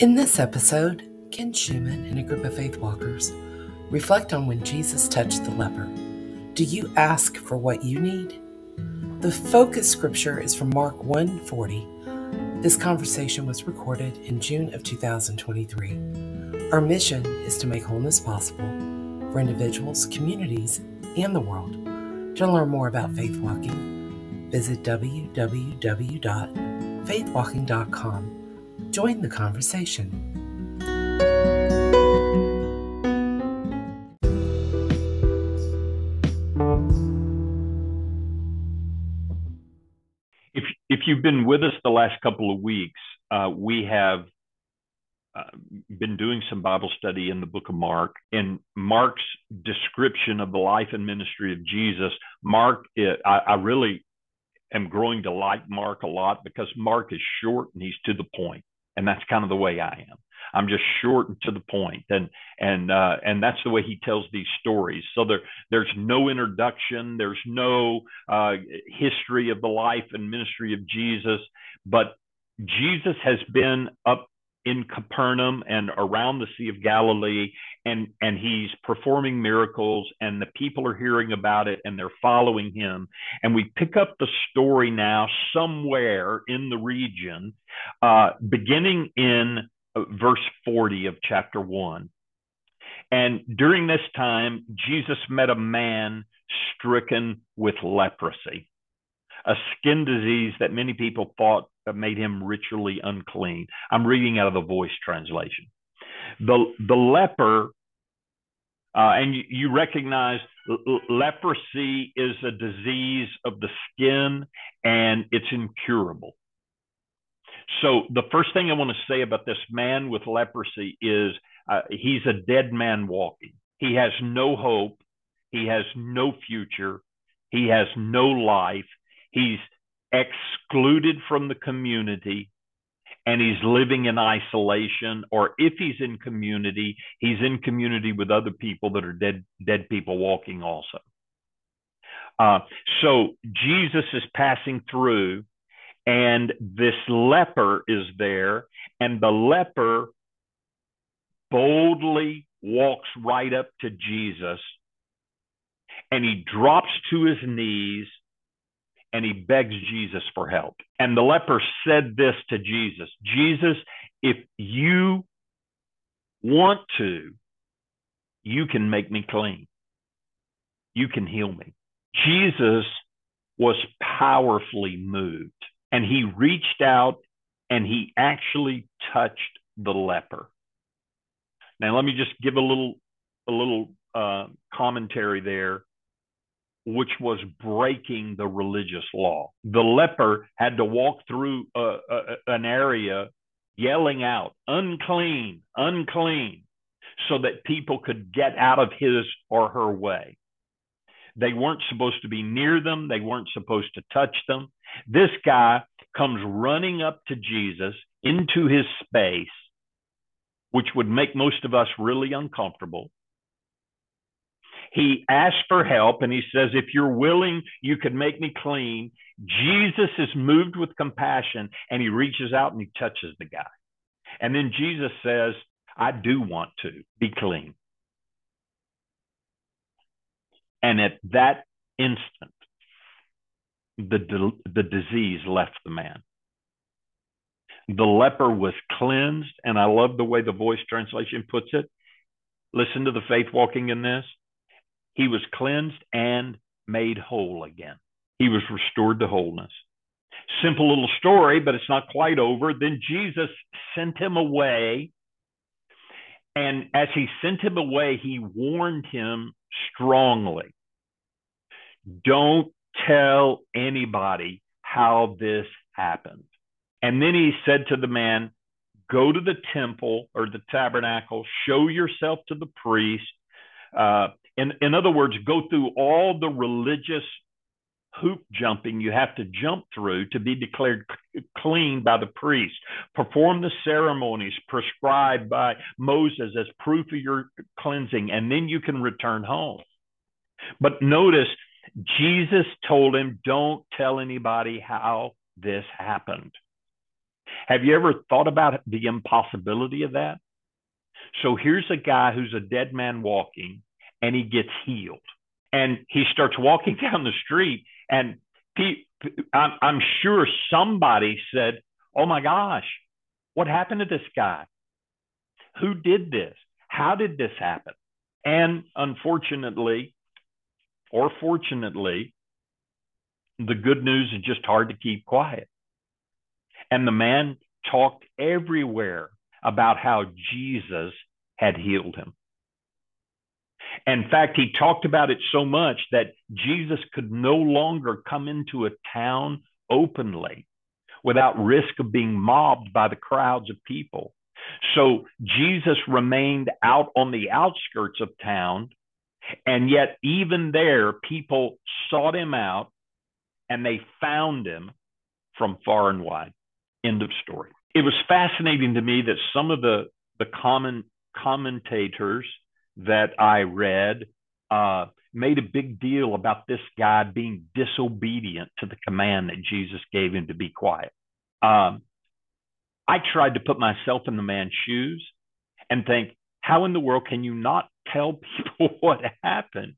In this episode, Ken Shuman and a group of faith walkers reflect on when Jesus touched the leper. Do you ask for what you need? The focus scripture is from Mark 1:40. This conversation was recorded in June of 2023. Our mission is to make wholeness possible for individuals, communities, and the world. To learn more about faith walking, visit www.faithwalking.com Join the conversation. If, if you've been with us the last couple of weeks, uh, we have uh, been doing some Bible study in the book of Mark. and Mark's description of the life and ministry of Jesus, Mark, it, I, I really am growing to like Mark a lot because Mark is short and he's to the point and that's kind of the way I am. I'm just short and to the point, and and uh, and that's the way he tells these stories. So there there's no introduction, there's no uh, history of the life and ministry of Jesus, but Jesus has been up in Capernaum and around the Sea of Galilee, and and he's performing miracles, and the people are hearing about it, and they're following him. And we pick up the story now somewhere in the region, uh, beginning in uh, verse 40 of chapter one. And during this time, Jesus met a man stricken with leprosy, a skin disease that many people thought made him ritually unclean. I'm reading out of the voice translation. The, the leper, uh, and you, you recognize leprosy is a disease of the skin and it's incurable. So, the first thing I want to say about this man with leprosy is uh, he's a dead man walking. He has no hope. He has no future. He has no life. He's excluded from the community and he's living in isolation or if he's in community he's in community with other people that are dead dead people walking also. Uh, so jesus is passing through and this leper is there and the leper boldly walks right up to jesus and he drops to his knees and he begs Jesus for help. And the leper said this to Jesus Jesus, if you want to, you can make me clean. You can heal me. Jesus was powerfully moved and he reached out and he actually touched the leper. Now, let me just give a little, a little uh, commentary there which was breaking the religious law. The leper had to walk through a, a, an area yelling out, unclean, unclean, so that people could get out of his or her way. They weren't supposed to be near them, they weren't supposed to touch them. This guy comes running up to Jesus into his space, which would make most of us really uncomfortable he asks for help and he says, If you're willing, you could make me clean. Jesus is moved with compassion and he reaches out and he touches the guy. And then Jesus says, I do want to be clean. And at that instant, the, the disease left the man. The leper was cleansed, and I love the way the voice translation puts it. Listen to the faith walking in this. He was cleansed and made whole again. He was restored to wholeness. Simple little story, but it's not quite over. Then Jesus sent him away. And as he sent him away, he warned him strongly don't tell anybody how this happened. And then he said to the man, Go to the temple or the tabernacle, show yourself to the priest, uh, in, in other words, go through all the religious hoop jumping you have to jump through to be declared clean by the priest. Perform the ceremonies prescribed by Moses as proof of your cleansing, and then you can return home. But notice, Jesus told him, Don't tell anybody how this happened. Have you ever thought about the impossibility of that? So here's a guy who's a dead man walking and he gets healed. And he starts walking down the street and he, I'm, I'm sure somebody said, Oh my gosh, what happened to this guy? Who did this? How did this happen? And unfortunately, or fortunately, the good news is just hard to keep quiet. And the man talked everywhere about how Jesus had healed him. In fact, he talked about it so much that Jesus could no longer come into a town openly without risk of being mobbed by the crowds of people. So Jesus remained out on the outskirts of town. And yet, even there, people sought him out and they found him from far and wide. End of story. It was fascinating to me that some of the, the common commentators that I read uh, made a big deal about this guy being disobedient to the command that Jesus gave him to be quiet. Um, I tried to put myself in the man's shoes and think, how in the world can you not tell people what happened?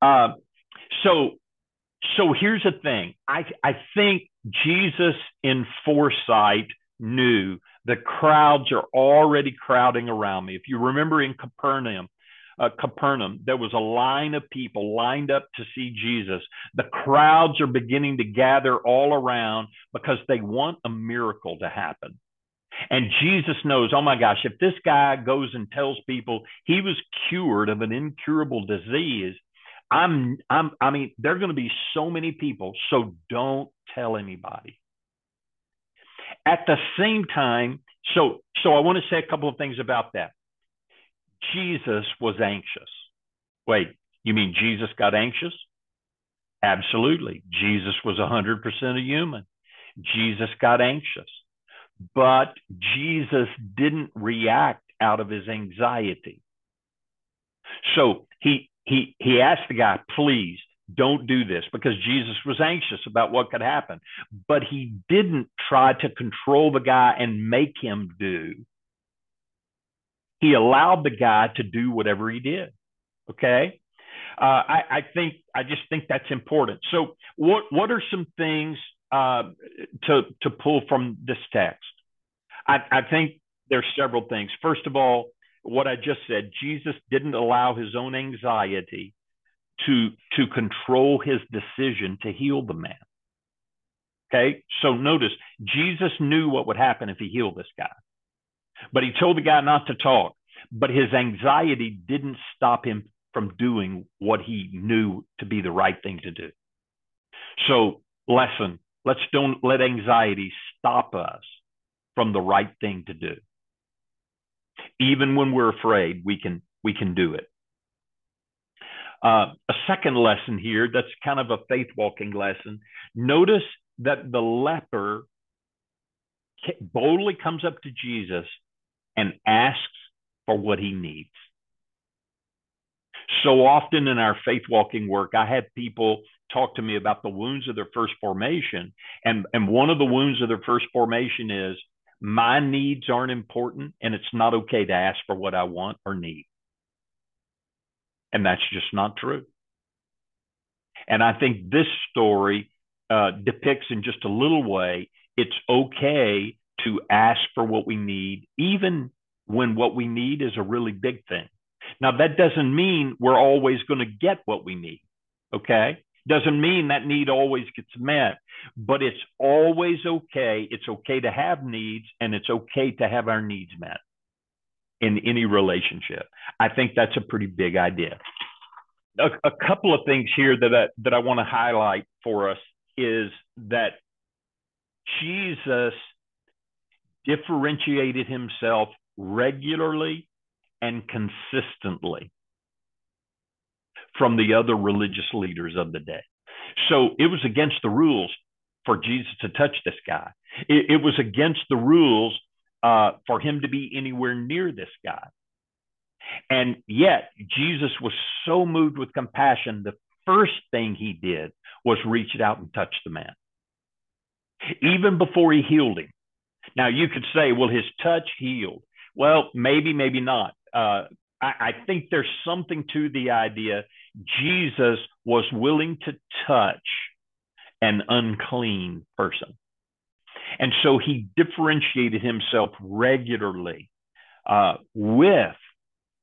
Uh, so, so here's the thing. I I think Jesus in foresight knew the crowds are already crowding around me. If you remember in Capernaum, uh, Capernaum, there was a line of people lined up to see Jesus. The crowds are beginning to gather all around because they want a miracle to happen. And Jesus knows, oh my gosh, if this guy goes and tells people he was cured of an incurable disease, I'm, I'm, I mean, there are going to be so many people, so don't tell anybody. At the same time, so, so I want to say a couple of things about that. Jesus was anxious. Wait, you mean Jesus got anxious? Absolutely. Jesus was 100% a human. Jesus got anxious. But Jesus didn't react out of his anxiety. So he he he asked the guy, please don't do this because Jesus was anxious about what could happen. But he didn't try to control the guy and make him do he allowed the guy to do whatever he did. Okay. Uh, I, I, think I just think that's important. So, what what are some things uh, to to pull from this text? I, I think there's several things. First of all, what I just said, Jesus didn't allow his own anxiety to to control his decision to heal the man. Okay, so notice Jesus knew what would happen if he healed this guy. But he told the guy not to talk. But his anxiety didn't stop him from doing what he knew to be the right thing to do. So, lesson let's don't let anxiety stop us from the right thing to do. Even when we're afraid, we can we can do it. Uh, a second lesson here that's kind of a faith walking lesson. Notice that the leper boldly comes up to Jesus and asks for what he needs. So often in our faith walking work, I have people talk to me about the wounds of their first formation. And, and one of the wounds of their first formation is my needs aren't important and it's not okay to ask for what I want or need. And that's just not true. And I think this story uh, depicts in just a little way it's okay to ask for what we need, even when what we need is a really big thing. Now, that doesn't mean we're always going to get what we need. Okay. Doesn't mean that need always gets met, but it's always okay. It's okay to have needs and it's okay to have our needs met in any relationship. I think that's a pretty big idea. A, a couple of things here that I, that I want to highlight for us is that Jesus differentiated himself regularly and consistently from the other religious leaders of the day. So it was against the rules for Jesus to touch this guy. It, it was against the rules uh, for him to be anywhere near this guy. And yet, Jesus was so moved with compassion, the first thing he did was reach out and touch the man. even before he healed him. Now, you could say, well, his touch healed. Well, maybe, maybe not. Uh, I, I think there's something to the idea Jesus was willing to touch an unclean person. And so he differentiated himself regularly uh, with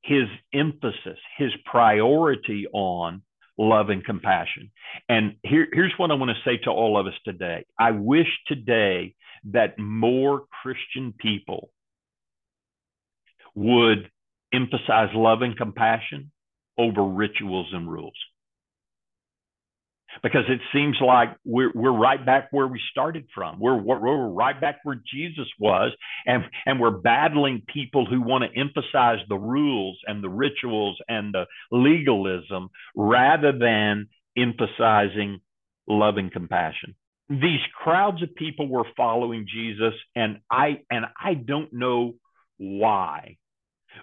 his emphasis, his priority on love and compassion. And here, here's what I want to say to all of us today I wish today that more Christian people would emphasize love and compassion over rituals and rules because it seems like we're, we're right back where we started from. We're, we're right back where Jesus was, and, and we're battling people who want to emphasize the rules and the rituals and the legalism rather than emphasizing love and compassion. These crowds of people were following Jesus, and I and I don't know why,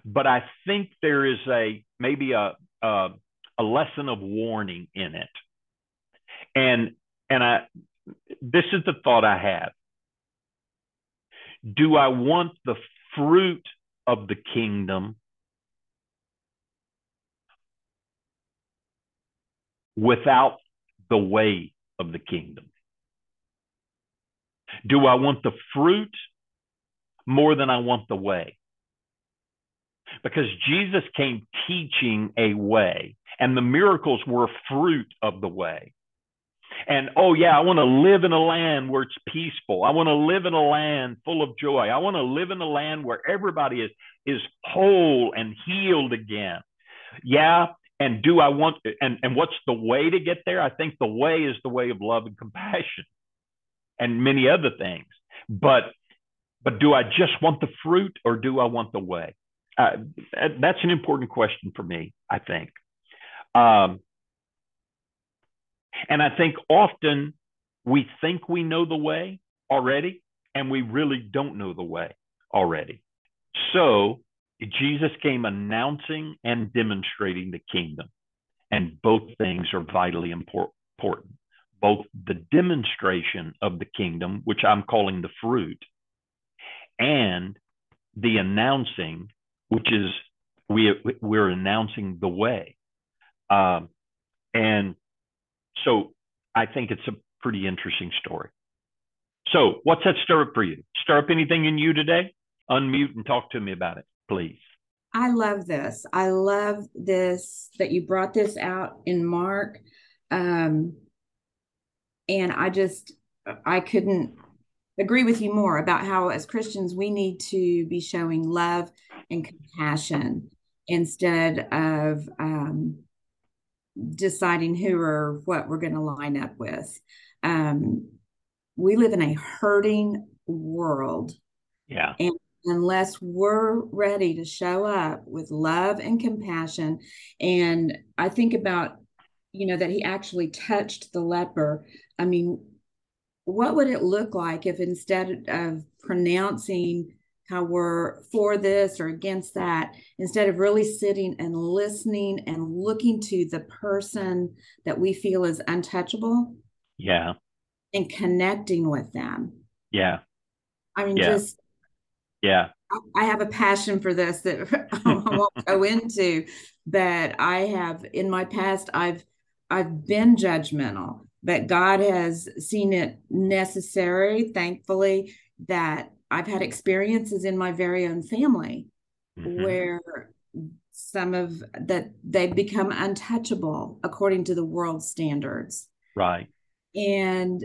but I think there is a maybe a, a, a lesson of warning in it and and I this is the thought I have. Do I want the fruit of the kingdom without the way of the kingdom? Do I want the fruit more than I want the way? Because Jesus came teaching a way, and the miracles were fruit of the way and oh yeah i want to live in a land where it's peaceful. I want to live in a land full of joy. I want to live in a land where everybody is is whole and healed again. Yeah and do i want and and what's the way to get there? I think the way is the way of love and compassion and many other things. But but do i just want the fruit or do i want the way? Uh, that's an important question for me i think. Um, and I think often we think we know the way already, and we really don't know the way already. So Jesus came announcing and demonstrating the kingdom. And both things are vitally important. Both the demonstration of the kingdom, which I'm calling the fruit, and the announcing, which is we, we're announcing the way. Um, and so I think it's a pretty interesting story. So, what's that stir up for you? Stir up anything in you today? Unmute and talk to me about it, please. I love this. I love this that you brought this out in Mark. Um, and I just, I couldn't agree with you more about how, as Christians, we need to be showing love and compassion instead of um, deciding who or what we're going to line up with. Um, we live in a hurting world. Yeah. And unless we're ready to show up with love and compassion, and I think about, you know, that he actually touched the leper. I mean, what would it look like if instead of pronouncing how we're for this or against that instead of really sitting and listening and looking to the person that we feel is untouchable yeah. and connecting with them. Yeah. I mean yeah. just yeah. I have a passion for this that I won't go into, but I have in my past I've I've been judgmental, but God has seen it necessary, thankfully, that I've had experiences in my very own family mm-hmm. where some of that they become untouchable according to the world standards. Right. And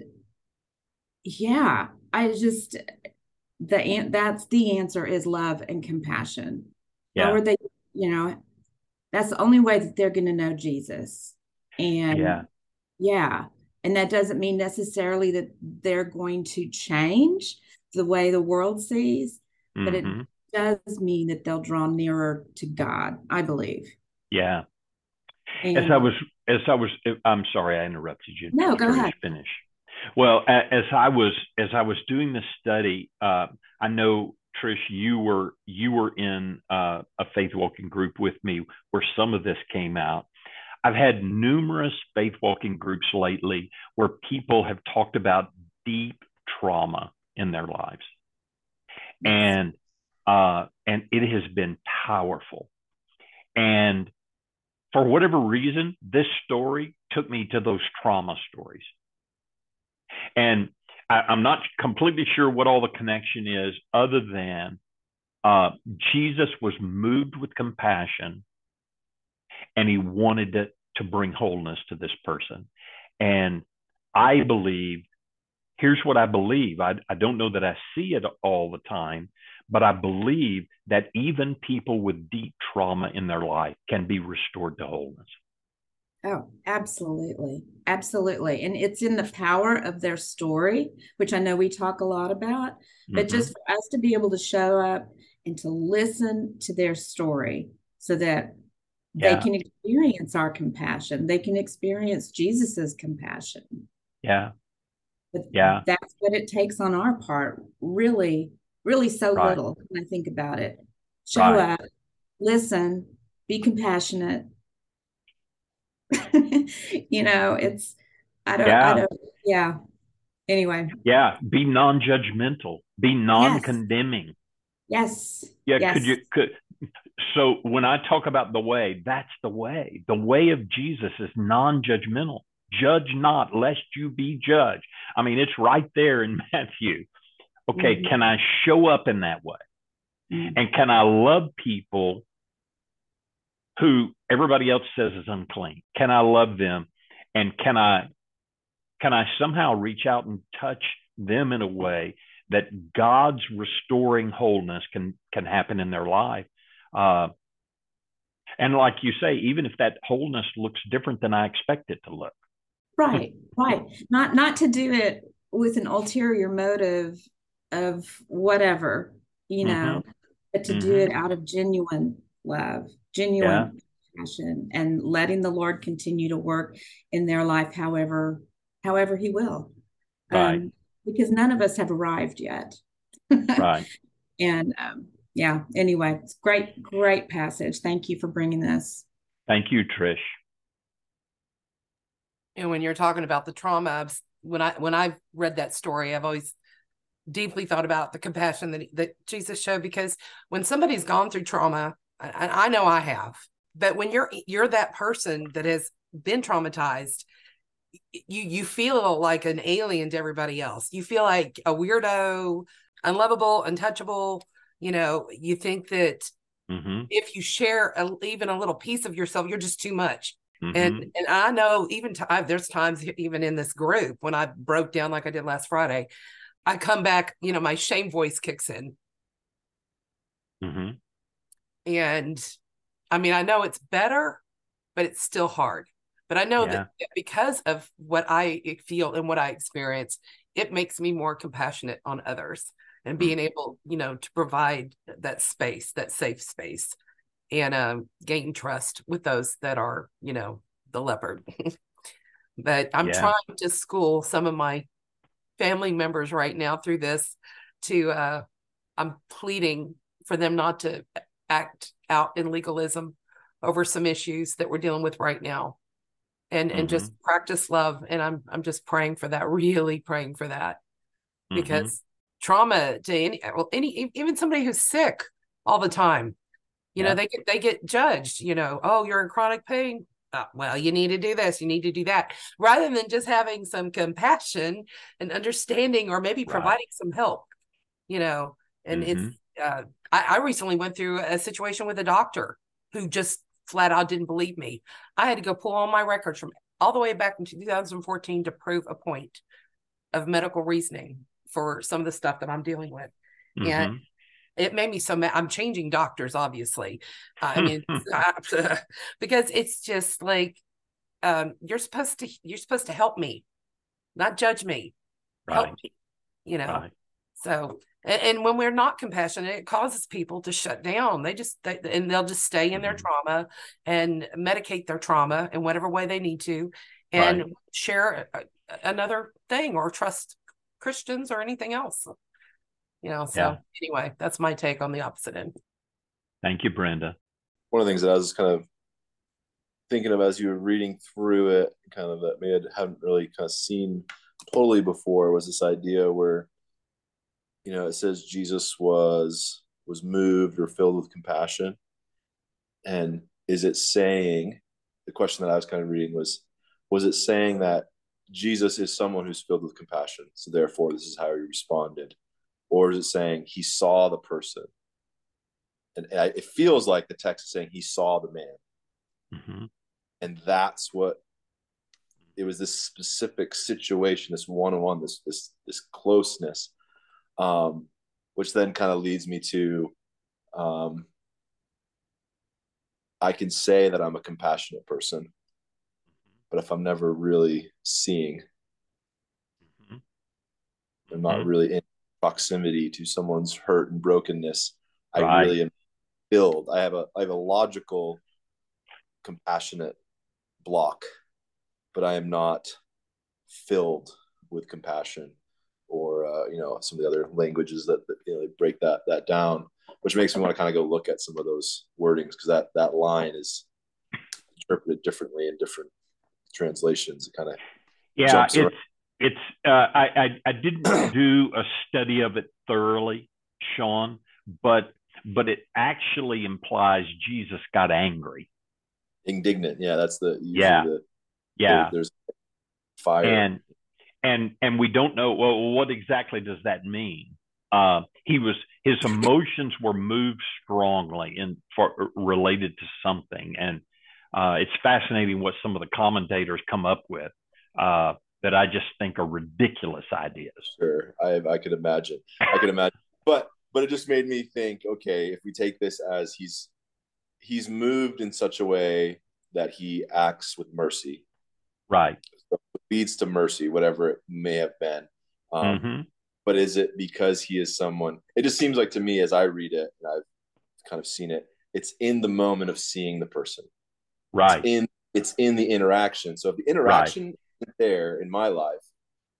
yeah, I just the that's the answer is love and compassion. Yeah. How are they, you know, that's the only way that they're going to know Jesus. And yeah. Yeah. And that doesn't mean necessarily that they're going to change, the way the world sees, mm-hmm. but it mm-hmm. does mean that they'll draw nearer to God, I believe. Yeah. And, as I was, as I was, I'm sorry, I interrupted you. No, go ahead. Finish. Well, as I was, as I was doing this study, uh, I know Trish, you were you were in uh, a faith walking group with me where some of this came out. I've had numerous faith walking groups lately where people have talked about deep trauma in their lives. And uh, and it has been powerful. And for whatever reason, this story took me to those trauma stories. And I, am not completely sure what all the connection is, other than uh, Jesus was moved with compassion and he wanted to, to bring wholeness to this person. And I believe, here's what I believe. I, I don't know that I see it all the time, but I believe that even people with deep trauma in their life can be restored to wholeness. Oh, absolutely. Absolutely. And it's in the power of their story, which I know we talk a lot about, but mm-hmm. just for us to be able to show up and to listen to their story so that yeah. they can experience our compassion, they can experience Jesus's compassion. Yeah. But yeah. That's what it takes on our part. Really, really so right. little when I think about it. Show right. up, listen, be compassionate, you know, it's I don't yeah. I don't yeah. Anyway. Yeah, be non-judgmental, be non-condemning. Yes. Yeah, yes. could you could so when I talk about the way, that's the way. The way of Jesus is non-judgmental. Judge not lest you be judged. I mean, it's right there in Matthew. Okay, mm-hmm. can I show up in that way? Mm-hmm. And can I love people who everybody else says is unclean? Can I love them? And can I can I somehow reach out and touch them in a way that God's restoring wholeness can can happen in their life? Uh, and like you say, even if that wholeness looks different than I expect it to look. Right, right. Not not to do it with an ulterior motive of whatever, you know, mm-hmm. but to mm-hmm. do it out of genuine love, genuine yeah. passion, and letting the Lord continue to work in their life, however, however He will. Right. Um, because none of us have arrived yet. right. And um, yeah, anyway, it's great, great passage. Thank you for bringing this. Thank you, Trish. And when you're talking about the trauma, when I when I've read that story, I've always deeply thought about the compassion that that Jesus showed because when somebody's gone through trauma, I, I know I have, but when you're you're that person that has been traumatized, you you feel like an alien to everybody else. You feel like a weirdo, unlovable, untouchable. You know, you think that mm-hmm. if you share a, even a little piece of yourself, you're just too much. Mm-hmm. And and I know even t- there's times even in this group when I broke down like I did last Friday, I come back, you know, my shame voice kicks in. Mm-hmm. And I mean, I know it's better, but it's still hard. But I know yeah. that because of what I feel and what I experience, it makes me more compassionate on others and being mm-hmm. able, you know, to provide that space, that safe space, and um, gain trust with those that are, you know, the leopard. but I'm yeah. trying to school some of my family members right now through this to uh i'm pleading for them not to act out in legalism over some issues that we're dealing with right now and mm-hmm. and just mm-hmm. practice love and i'm i'm just praying for that really praying for that mm-hmm. because trauma to any well any even somebody who's sick all the time you yeah. know they get they get judged you know oh you're in chronic pain uh, well, you need to do this, you need to do that, rather than just having some compassion and understanding, or maybe providing right. some help, you know. And mm-hmm. it's, uh, I, I recently went through a situation with a doctor who just flat out didn't believe me. I had to go pull all my records from all the way back in 2014 to prove a point of medical reasoning for some of the stuff that I'm dealing with. Mm-hmm. And it made me so mad. I'm changing doctors, obviously. Uh, I mean, because it's just like um, you're supposed to you're supposed to help me, not judge me. Right. Help me, you know. Right. So, and, and, when we're not compassionate, it causes people to shut down. They just they, and they'll just stay in mm-hmm. their trauma and medicate their trauma in whatever way they need to, and right. share a, another thing or trust Christians or anything else you know so yeah. anyway that's my take on the opposite end. Thank you brenda. One of the things that i was kind of thinking of as you were reading through it kind of that maybe i hadn't really kind of seen totally before was this idea where, you know, it says Jesus was was moved or filled with compassion, and is it saying the question that I was kind of reading was was it saying that Jesus is someone who's filled with compassion, so therefore this is how he responded, or is it saying he saw the person? And it feels like the text is saying he saw the man, mm-hmm. and that's what it was. This specific situation, this one-on-one, this this this closeness, um, which then kind of leads me to, um, I can say that I'm a compassionate person, but if I'm never really seeing, mm-hmm. I'm not mm-hmm. really in proximity to someone's hurt and brokenness. Right. I really am filled. I have a I have a logical, compassionate block, but I am not filled with compassion or uh, you know some of the other languages that, that you know break that that down which makes me want to kind of go look at some of those wordings because that that line is interpreted differently in different translations. It kind of yeah, it's around. It's uh, I, I I didn't do a study of it thoroughly, Sean, but but it actually implies Jesus got angry, indignant. Yeah, that's the yeah the, yeah. There's fire and and and we don't know well what exactly does that mean. Uh, he was his emotions were moved strongly and for related to something and uh, it's fascinating what some of the commentators come up with uh, that I just think are ridiculous ideas. Sure, I I could imagine. I could imagine, but but it just made me think. Okay, if we take this as he's he's moved in such a way that he acts with mercy, right? So leads to mercy, whatever it may have been. Um, mm-hmm. But is it because he is someone? It just seems like to me, as I read it, and I've kind of seen it, it's in the moment of seeing the person right it's in it's in the interaction so if the interaction right. There in my life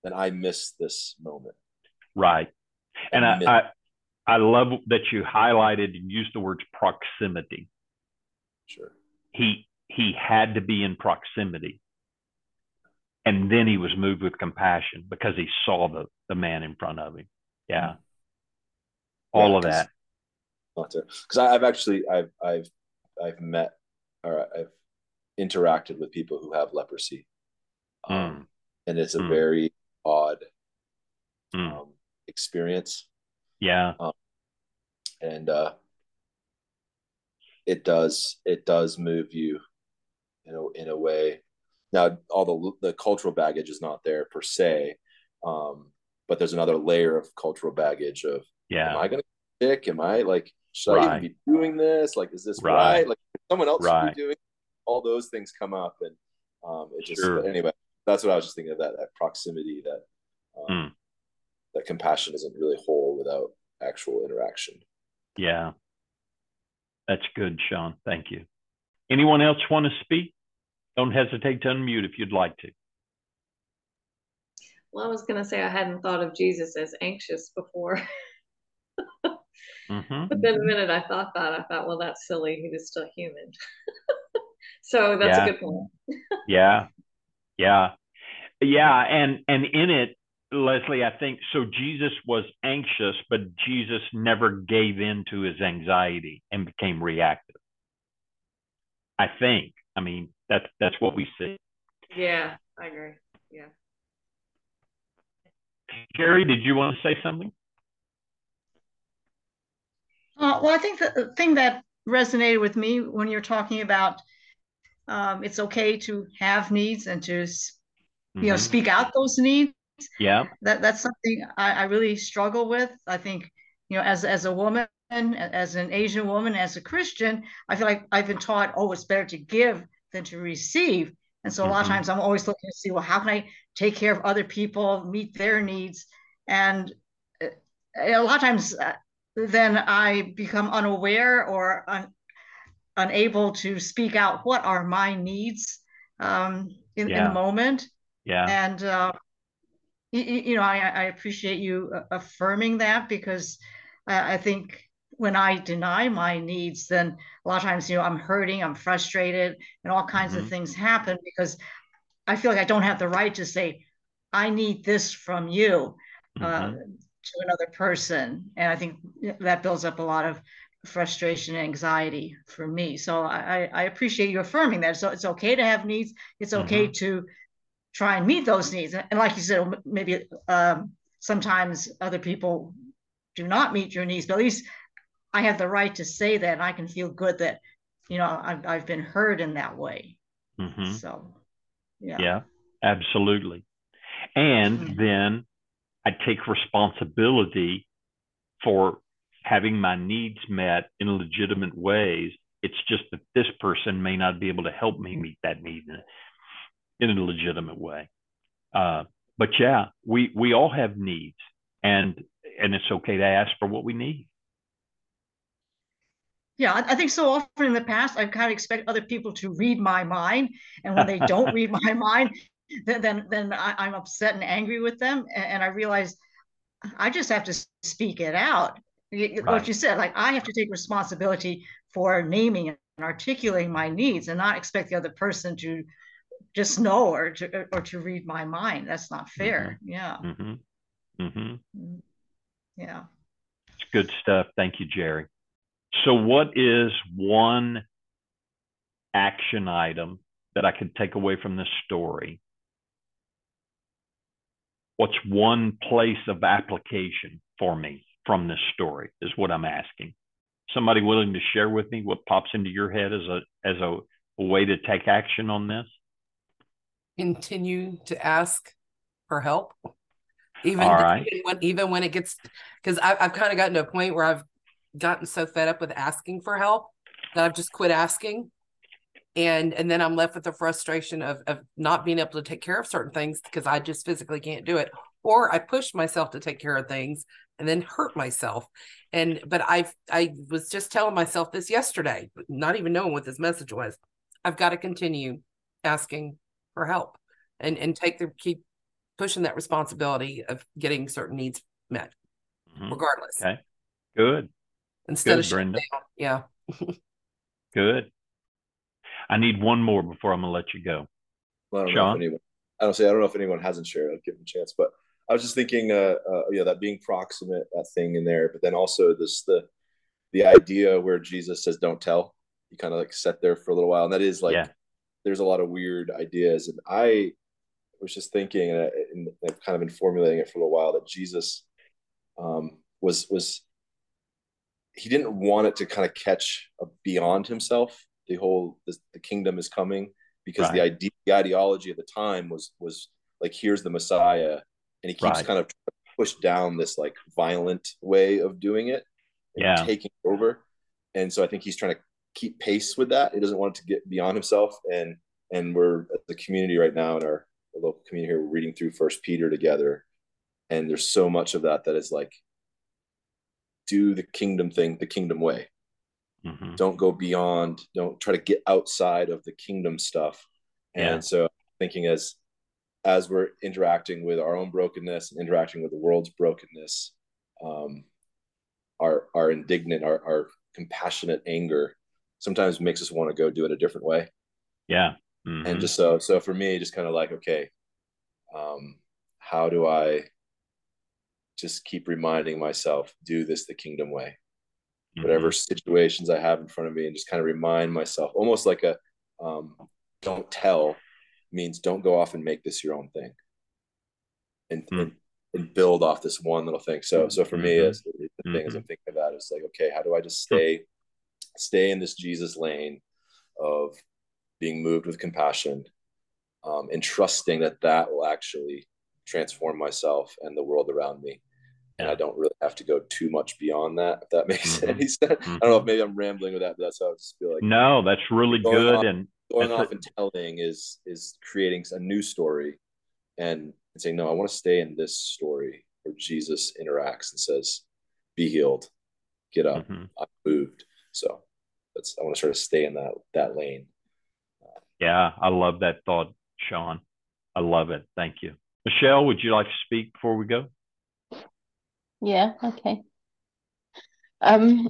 then i miss this moment. Right. And I, I, I love that you highlighted and used the words proximity. Sure. He he had to be in proximity. And then he was moved with compassion because he saw the the man in front of him. Yeah. All yeah, of that because i've actually i've i've i've met or i've interacted with people who have leprosy. Um, mm. And it's a mm. very odd mm. um, experience. Yeah. Um, and uh, it does it does move you in a in a way. Now, all the the cultural baggage is not there per se, um, but there's another layer of cultural baggage of yeah. Am I going to sick? Am I like should right. I even be doing this? Like, is this right? right? Like, someone else right. should be doing all those things come up and um, it just sure. anyway that's what i was just thinking of that that proximity that um, mm. that compassion isn't really whole without actual interaction yeah that's good sean thank you anyone else want to speak don't hesitate to unmute if you'd like to well i was going to say i hadn't thought of jesus as anxious before mm-hmm. but then the minute i thought that i thought well that's silly he was still human so that's yeah. a good point. yeah. Yeah. Yeah. And and in it, Leslie, I think so Jesus was anxious, but Jesus never gave in to his anxiety and became reactive. I think. I mean, that's that's what we see. Yeah, I agree. Yeah. Jerry, did you want to say something? Uh, well, I think the thing that resonated with me when you're talking about um, it's okay to have needs and to you mm-hmm. know speak out those needs yeah that that's something I, I really struggle with i think you know as as a woman as an asian woman as a christian i feel like i've been taught oh it's better to give than to receive and so a lot mm-hmm. of times i'm always looking to see well how can i take care of other people meet their needs and uh, a lot of times uh, then i become unaware or un- unable to speak out what are my needs um, in, yeah. in the moment. Yeah. And, uh, you, you, know, I, I, appreciate you affirming that because I, I think when I deny my needs, then a lot of times, you know, I'm hurting, I'm frustrated, and all kinds mm-hmm. of things happen because I feel like I don't have the right to say, I need this from you uh, Mhm. to another person. And I think that builds up a lot of frustration and anxiety for me. So I, I appreciate you affirming that. So it's okay to have needs. It's okay to try and meet those needs. And like you said, maybe um, sometimes other people do not meet your needs, but at least I have the right to say that and I can feel good that, you know, I've, I've been heard in that way. Mhm. So, yeah. Yeah, absolutely. And Mhm. then I take responsibility for having my needs met in legitimate ways. It's just that this person may not be able to help me meet that need in, a legitimate way. Uh, but yeah, we we all have needs, and and it's okay to ask for what we need. Yeah, I, I think so often in the past, I've kind of expect other people to read my mind, and when they don't read my mind, then then, then I, I'm upset and angry with them, and, and I realize I just have to speak it out. Right. What you said, like I have to take responsibility for naming and articulating my needs, and not expect the other person to just know or to or to read my mind. That's not fair. Yeah, hmm hmm yeah. It's good stuff. Thank you, Jerry. So, what is one action item that I could take away from this story? What's one place of application for me from this story is what I'm asking. Somebody willing to share with me what pops into your head as a as a, a way to take action on this? Continue to ask for help. Even, right. even when even when it gets because I've I've kind of gotten to a point where I've gotten so fed up with asking for help that I've just quit asking. And and then I'm left with the frustration of of not being able to take care of certain things because I just physically can't do it. Or I push myself to take care of things and then hurt myself. And but I've I was just telling myself this yesterday, not even knowing what this message was. I've got to continue asking for help and and take the keep pushing that responsibility of getting certain needs met Mhm. regardless Okay. Good. instead Good, of Brenda. down. yeah Good. I need one more before I'm gonna let you go. Well, I don't Sean? anyone. I don't say I don't know if anyone hasn't shared. I'll give them a chance, but I was just thinking, uh, uh, yeah, that being proximate, that thing in there, but then also this the the idea where Jesus says, "Don't tell." You kind of like sit there for a little while, and that is like Yeah. There's a lot of weird ideas, and I was just thinking, and, I, and I've kind of been formulating it for a little while that Jesus um, was was he didn't want it to kind of catch a beyond himself. The whole the, the kingdom is coming because the idea the ideology of the time was was like here's the Messiah, and he keeps Right. kind of pushed down this like violent way of doing it, and Yeah. taking over. And so I think he's trying to keep pace with that. He doesn't want it to get beyond himself. And and we're at the community right now in our local community here, we're reading through First Peter together, and there's so much of that that is like do the kingdom thing the kingdom way Mhm. don't go beyond don't try to get outside of the kingdom stuff and so thinking as as we're interacting with our own brokenness and interacting with the world's brokenness um our our indignant our, our compassionate anger sometimes makes us want to go do it a different way Yeah. Mhm. and just so so for me just kind of like okay um how do i just keep reminding myself do this the kingdom way Mhm. whatever situations I have in front of me and just kind of remind myself, almost like a um, don't tell means don't go off and make this your own thing and, Mm. and, and build off this one little thing. So, so for me, Mhm. as the thing as I'm thinking that is like, okay, how do I just stay, stay in this Jesus lane of being moved with compassion um, and trusting that that will actually transform myself and the world around me. And I don't really have to go too much beyond that, if that makes Mhm. any sense. I don't know if maybe I'm rambling with that, but that's how I just feel like No, that's really good. off- And going off a- and telling is is creating a new story and, and saying, no, I want to stay in this story where Jesus interacts and says, be healed, get up, Mhm. I'm moved. So that's I want to sort of stay in that that lane. yeah, I love that thought, Sean. I love it. Thank you. Michelle, would you like to speak before we go? Yeah, okay. Um,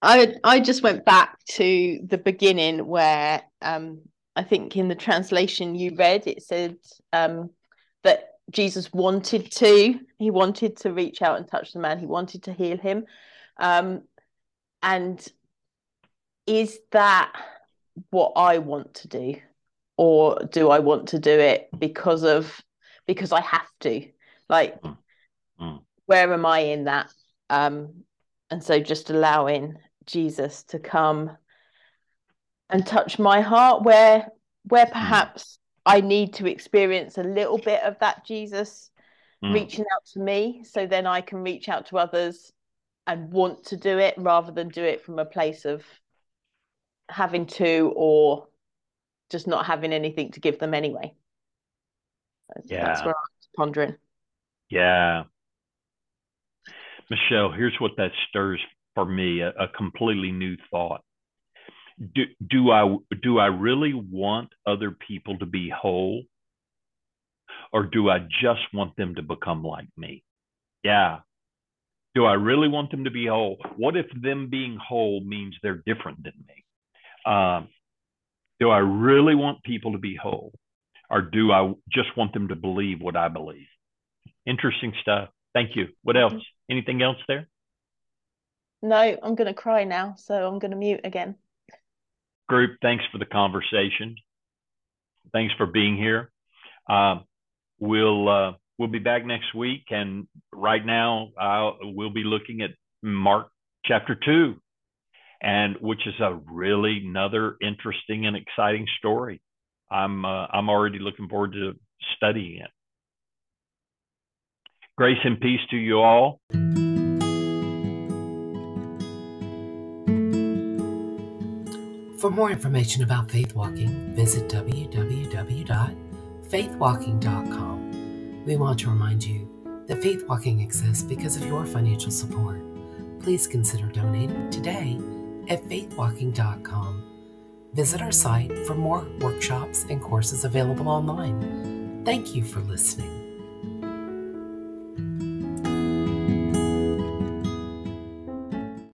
I I just went back to the beginning where um I think in the translation you read it said um that Jesus wanted to. He wanted to reach out and touch the man. He wanted to heal him. Um, and is that what I want to do? Or do I want to do it because of because I have to? Like, mm. Mm. where am I in that? Um, and so just allowing Jesus to come and touch my heart where where mm. perhaps I need to experience a little bit of that Jesus mm. reaching out to me so then I can reach out to others and want to do it rather than do it from a place of having to or just not having anything to give them anyway. Yeah. That's where I'm pondering. Yeah. Michelle, here's what that stirs for me a, a completely new thought do, do I do I really want other people to be whole or do I just want them to become like me? Yeah. Do I really want them to be whole? What if them being whole means they're different than me? Um, do I really want people to be whole or do I just want them to believe what I believe? Interesting stuff. Thank you. What else? Anything else there? No, I'm going to cry now, so I'm going to mute again group, thanks for the conversation. Thanks for being here. Uh, we'll uh, we'll be back next week, and right now I'll, we'll be looking at Mark chapter two, and which is a really another interesting and exciting story. I'm uh, I'm already looking forward to studying it. Grace and peace to you all. For more information about Faith Walking, visit www.faithwalking.com. We want to remind you that Faith Walking exists because of your financial support. Please consider donating today at faithwalking.com. Visit our site for more workshops and courses available online. Thank you for listening.